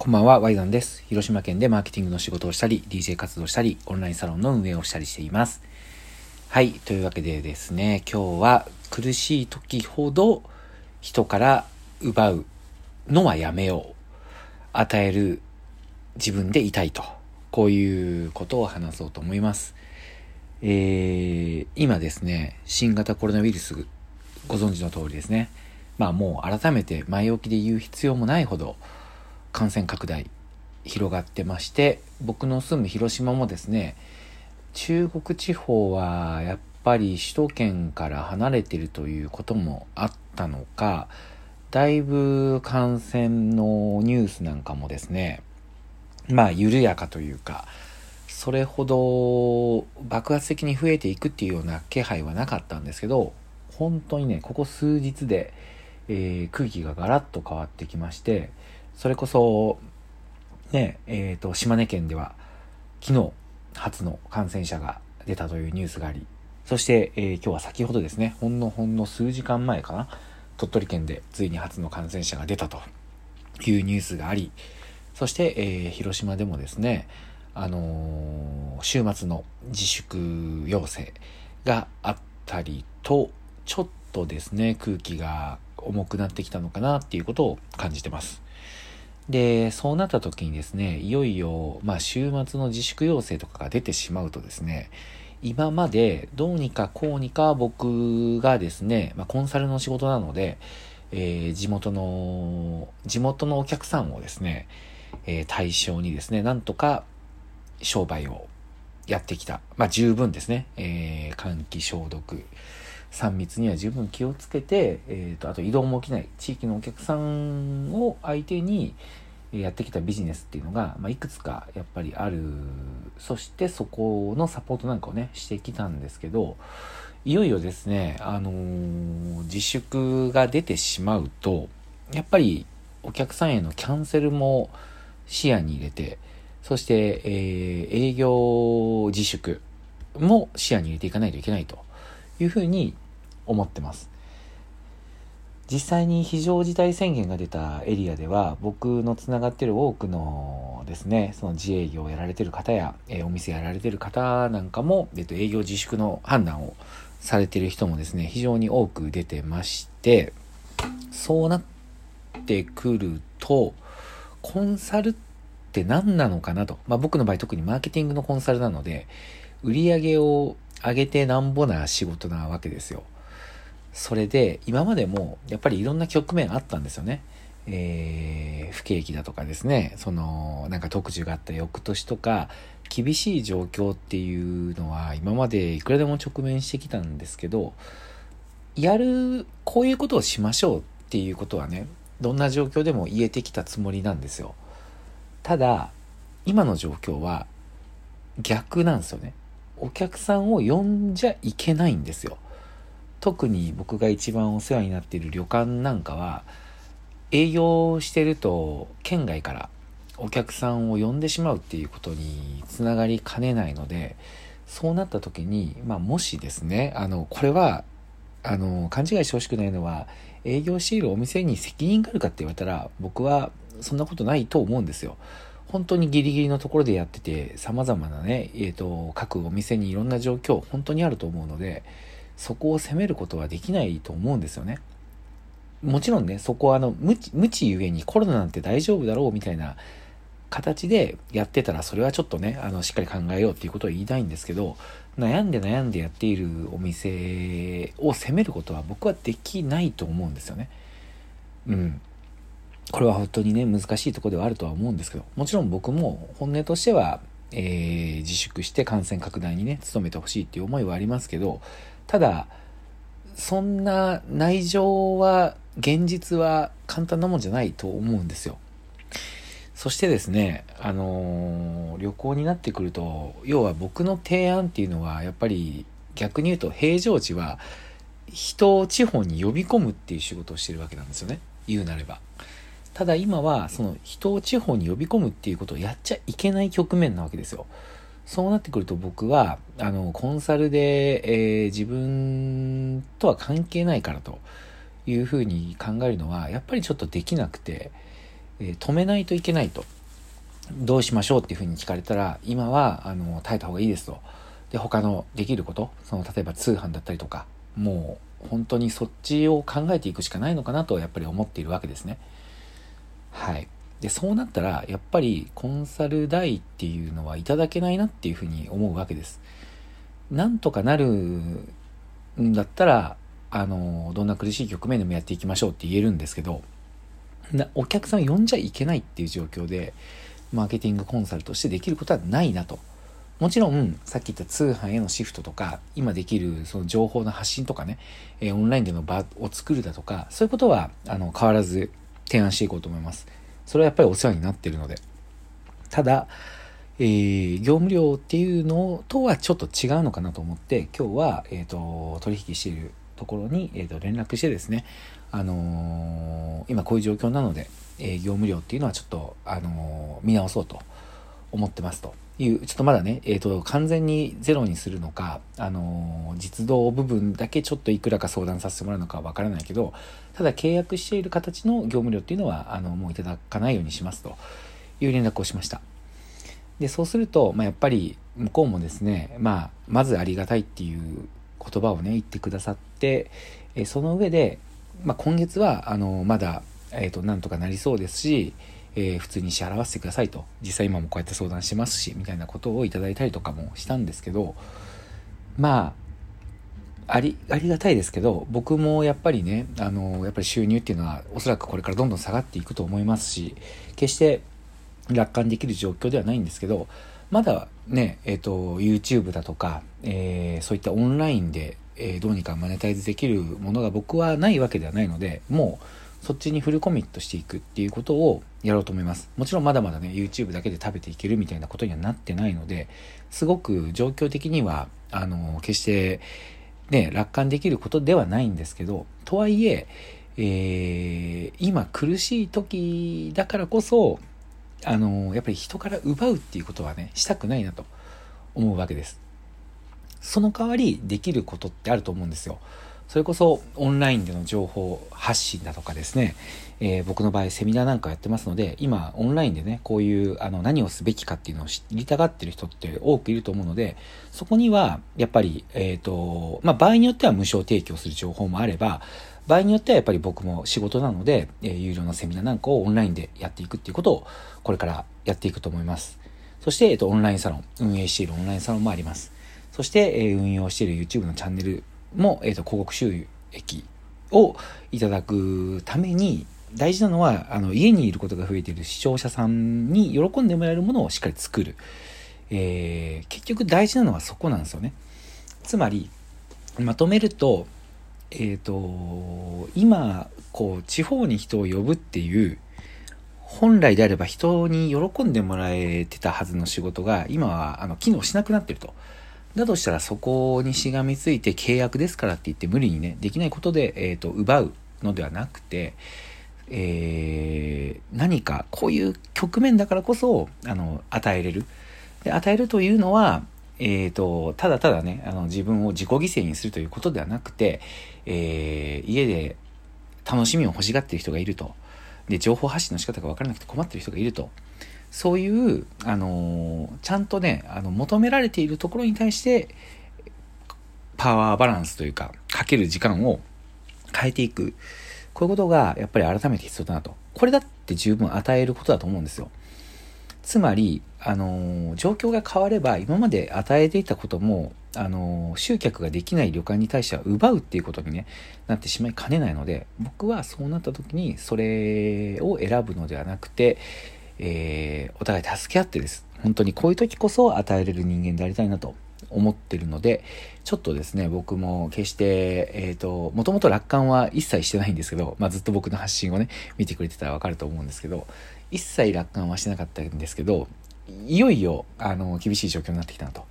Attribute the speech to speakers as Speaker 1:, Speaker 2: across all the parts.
Speaker 1: こんばんは、ワイザンです。広島県でマーケティングの仕事をしたり、DJ 活動したり、オンラインサロンの運営をしたりしています。はい、というわけでですね、今日は苦しい時ほど人から奪うのはやめよう。与える自分でいたいと。こういうことを話そうと思います。えー、今ですね、新型コロナウイルスご存知の通りですね。まあもう改めて前置きで言う必要もないほど感染拡大広がってまして僕の住む広島もですね中国地方はやっぱり首都圏から離れてるということもあったのかだいぶ感染のニュースなんかもですねまあ緩やかというかそれほど爆発的に増えていくっていうような気配はなかったんですけど本当にねここ数日でえー、空気がガラッと変わってきまして、それこそ、ね、えっ、ー、と、島根県では、昨日、初の感染者が出たというニュースがあり、そして、えー、今日は先ほどですね、ほんのほんの数時間前かな、鳥取県でついに初の感染者が出たというニュースがあり、そして、えー、広島でもですね、あのー、週末の自粛要請があったりと、ちょっとですね、空気が重くなってきたのかなっていうことを感じてます。で、そうなった時にですね、いよいよ、まあ、週末の自粛要請とかが出てしまうとですね、今までどうにかこうにか僕がですね、まあ、コンサルの仕事なので、えー、地元の、地元のお客さんをですね、えー、対象にですね、なんとか商売をやってきた。まあ、十分ですね。えー、換気消毒、3密には十分気をつけて、えーと、あと移動も起きない地域のお客さんを相手にやってきたビジネスっていうのが、まあ、いくつかやっぱりある。そしてそこのサポートなんかをねしてきたんですけどいよいよですね、あのー、自粛が出てしまうとやっぱりお客さんへのキャンセルも視野に入れてそして、えー、営業自粛も視野に入れていかないといけないと。いうふうに思ってます。実際に非常事態宣言が出たエリアでは僕のつながってる多くのですねその自営業をやられてる方や、えお店やられてる方なんかも、えっと、営業自粛の判断をされてる人もですね非常に多く出てましてそうなってくるとコンサルって何なのかなと、まあ、僕の場合特にマーケティングのコンサルなので売り上げを上げてなんぼな仕事なわけですよ。それで今までもやっぱりいろんな局面あったんですよね。えー、不景気だとかですね、そのなんか特需があった翌年とか厳しい状況っていうのは今までいくらでも直面してきたんですけど、やる、こういうことをしましょうっていうことはね、どんな状況でも言えてきたつもりなんですよ。ただ、今の状況は逆なんですよね。お客さんを呼んじゃいけないんですよ。特に僕が一番お世話になっている旅館なんかは営業してると県外からお客さんを呼んでしまうっていうことにつながりかねないのでそうなった時に、まあ、もしですねあのこれはあの勘違いしてほしくないのは営業しているお店に責任があるかって言われたら僕はそんなことないと思うんですよ。本当にギリギリのところでやってて、様々なね、えっ、ー、と、各お店にいろんな状況、本当にあると思うので、そこを責めることはできないと思うんですよね。もちろんね、そこはあの、無知、無知ゆえにコロナなんて大丈夫だろうみたいな形でやってたら、それはちょっとね、あの、しっかり考えようっていうことを言いたいんですけど、悩んで悩んでやっているお店を責めることは僕はできないと思うんですよね。うん。これは本当にね、難しいところではあるとは思うんですけど、もちろん僕も本音としては、えー、自粛して感染拡大にね、努めてほしいっていう思いはありますけど、ただ、そんな内情は、現実は簡単なもんじゃないと思うんですよ。そしてですね、あのー、旅行になってくると、要は僕の提案っていうのは、やっぱり逆に言うと平常時は、人を地方に呼び込むっていう仕事をしてるわけなんですよね。言うなれば。ただ今はその人を地方に呼び込むっていうことをやっちゃいけない局面なわけですよ。そうなってくると僕は、あの、コンサルで、えー、自分とは関係ないからというふうに考えるのは、やっぱりちょっとできなくて、えー、止めないといけないと。どうしましょうっていうふうに聞かれたら、今は、あの、耐えた方がいいですと。で、他のできること、その、例えば通販だったりとか、もう、本当にそっちを考えていくしかないのかなと、やっぱり思っているわけですね。はい。で、そうなったら、やっぱり、コンサル代っていうのはいただけないなっていうふうに思うわけです。なんとかなるんだったら、あの、どんな苦しい局面でもやっていきましょうって言えるんですけど、なお客さん呼んじゃいけないっていう状況で、マーケティングコンサルとしてできることはないなと。もちろん、さっき言った通販へのシフトとか、今できるその情報の発信とかね、えー、オンラインでの場を作るだとか、そういうことは、あの、変わらず提案していこうと思います。それはやっぱりお世話になってるので。ただ、えー、業務量っていうのとはちょっと違うのかなと思って、今日は、えっ、ー、と、取引しているところに、えー、と連絡してですね、あのー、今こういう状況なので、え業務量っていうのはちょっと、あの見直そうと思ってますという、ちょっとまだね、えっ、と、完全にゼロにするのか、あの実動部分だけちょっといくらか相談させてもらうのかわからないけど、ただ契約している形の業務量っていうのは、あの、もういただかないようにしますという連絡をしました。で、そうすると、まあ、やっぱり向こうもですね、まあ、まずありがたいっていう言葉をね、言ってくださって、えその上で、まあ、今月は、あの、まだ、えっ、ー、と、なんとかなりそうですし、えー、普通に支払わせてくださいと。実際今もこうやって相談してますし、みたいなことをいただいたりとかもしたんですけど、まあ、あり、ありがたいですけど、僕もやっぱりね、あの、やっぱり収入っていうのはおそらくこれからどんどん下がっていくと思いますし、決して楽観できる状況ではないんですけど、まだね、えっ、ー、と、YouTube だとか、えー、そういったオンラインで、えー、どうにかマネタイズできるものが僕はないわけではないので、もうそっちにフルコミットしていくっていうことをやろうと思います。もちろんまだまだね、YouTube だけで食べていけるみたいなことにはなってないので、すごく状況的には、あの、決してね、楽観できることではないんですけど、とはいえ、えー、今苦しい時だからこそ、あのやっぱり人から奪うっていうことはね、したくないなと思うわけです。その代わりできることってあると思うんですよ。それこそオンラインでの情報発信だとかですね、えー、僕の場合セミナーなんかやってますので、今オンラインでね、こういうあの何をすべきかっていうのを知りたがってる人って多くいると思うので、そこにはやっぱり、えっ、ー、と、まあ、場合によっては無償提供する情報もあれば、場合によってはやっぱり僕も仕事なので、えー、有料のセミナーなんかをオンラインでやっていくっていうことをこれからやっていくと思います。そして、えっ、ー、と、オンラインサロン、運営しているオンラインサロンもあります。そして、えー、運用している YouTube のチャンネルも、えっ、と、広告収益をいただくために、大事なのは、あの、家にいることが増えている視聴者さんに喜んでもらえるものをしっかり作る。えー、結局大事なのはそこなんですよね。つまり、まとめると、えっ、ー、と、今、こう、地方に人を呼ぶっていう、本来であれば人に喜んでもらえてたはずの仕事が、今は、あの、機能しなくなってると。だとしたらそこにしがみついて契約ですからって言って無理にね、できないことで、えっ、ー、と、奪うのではなくて、えー、何かこういう局面だからこそ、あの、与えれる。で、与えるというのは、え、ー、と、ただただね、あの、自分を自己犠牲にするということではなくて、えー、家で楽しみを欲しがってる人がいると。で、情報発信の仕方が分からなくて困ってる人がいると。そういう、あのちゃんとね、あの、求められているところに対して、パワーバランスというか、かける時間を変えていく。こういうことが、やっぱり改めて必要だなと。これだって十分与えることだと思うんですよ。つまり、あの状況が変われば、今まで与えていたことも、あの集客ができない旅館に対しては奪うっていうことに、ね、なってしまいかねないので、僕はそうなった時に、それを選ぶのではなくて、えー、お互い助け合ってです。本当にこういう時こそ与えれる人間でありたいなと思ってるので、ちょっとですね、僕も決して、えっ、ー、と、もともと楽観は一切してないんですけど、まあ、ずっと僕の発信をね、見てくれてたらわかると思うんですけど、一切楽観はしてなかったんですけど、いよいよ、あの、厳しい状況になってきたなと。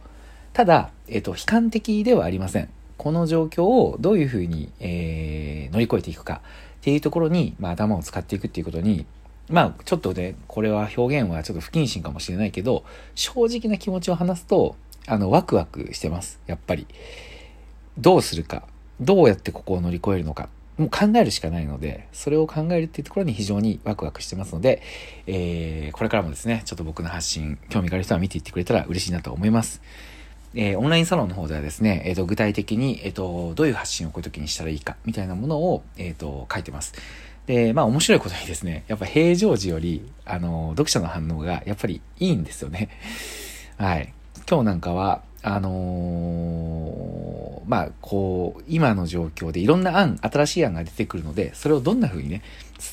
Speaker 1: ただ、えっ、ー、と、悲観的ではありません。この状況をどういうふうに、えー、乗り越えていくかっていうところに、まあ、頭を使っていくっていうことに、まあ、ちょっとね、これは表現はちょっと不謹慎かもしれないけど、正直な気持ちを話すと、あの、ワクワクしてます。やっぱり。どうするか。どうやってここを乗り越えるのか。もう考えるしかないので、それを考えるっていうところに非常にワクワクしてますので、えー、これからもですね、ちょっと僕の発信、興味がある人は見ていってくれたら嬉しいなと思います。えー、オンラインサロンの方ではですね、えっ、ー、と、具体的に、えっ、ー、と、どういう発信をこういう時にしたらいいか、みたいなものを、えっ、と、書いてます。で、まあ面白いことにですね、やっぱ平常時より、あの、読者の反応がやっぱりいいんですよね。はい。今日なんかは、あのー、まあ、こう、今の状況でいろんな案、新しい案が出てくるので、それをどんな風にね、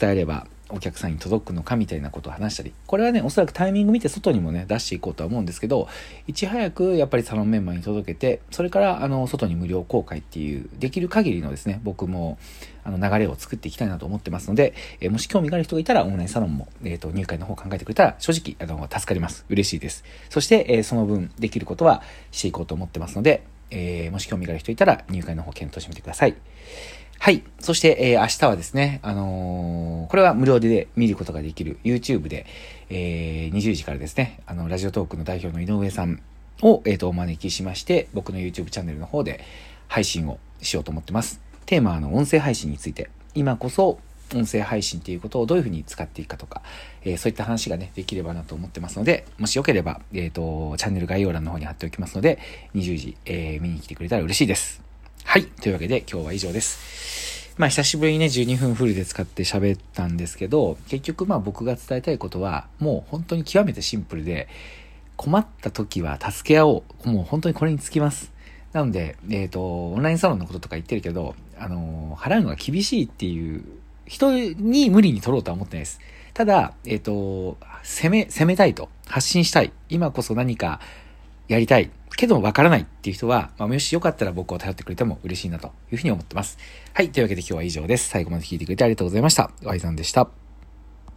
Speaker 1: 伝えればお客さんに届くのかみたいなことを話したり、これはね、おそらくタイミング見て外にもね、出していこうとは思うんですけど、いち早くやっぱりサロンメンバーに届けて、それからあの、外に無料公開っていう、できる限りのですね、僕も、あの、流れを作っていきたいなと思ってますので、え、もし興味がある人がいたら、オンラインサロンも、えっ、と、入会の方考えてくれたら、正直、あの、助かります。嬉しいです。そして、えー、その分、できることはしていこうと思ってますので、え、もし興味がある人いたら、入会の方検討してみてください。はい。そして、えー、明日はですね、あのー、これは無料で見ることができる YouTube で、えー、20時からですね、あの、ラジオトークの代表の井上さんを、えっ、ー、と、お招きしまして、僕の YouTube チャンネルの方で配信をしようと思ってます。テーマ、の、音声配信について、今こそ、音声配信っていうことをどういうふうに使っていくかとか、えー、そういった話がね、できればなと思ってますので、もしよければ、えっ、ー、と、チャンネル概要欄の方に貼っておきますので、20時、えー、見に来てくれたら嬉しいです。はい。というわけで今日は以上です。まあ久しぶりにね、12分フルで使って喋ったんですけど、結局まあ僕が伝えたいことは、もう本当に極めてシンプルで、困った時は助け合おう。もう本当にこれにつきます。なので、えっ、ー、と、オンラインサロンのこととか言ってるけど、あの、払うのが厳しいっていう人に無理に取ろうとは思ってないです。ただ、えっ、ー、と、攻め、攻めたいと、発信したい。今こそ何かやりたい。けどわからないっていう人は、まあ、もしよかったら僕を頼ってくれても嬉しいなというふうに思ってます。はい。というわけで今日は以上です。最後まで聞いてくれてありがとうございました。ワイザンでした。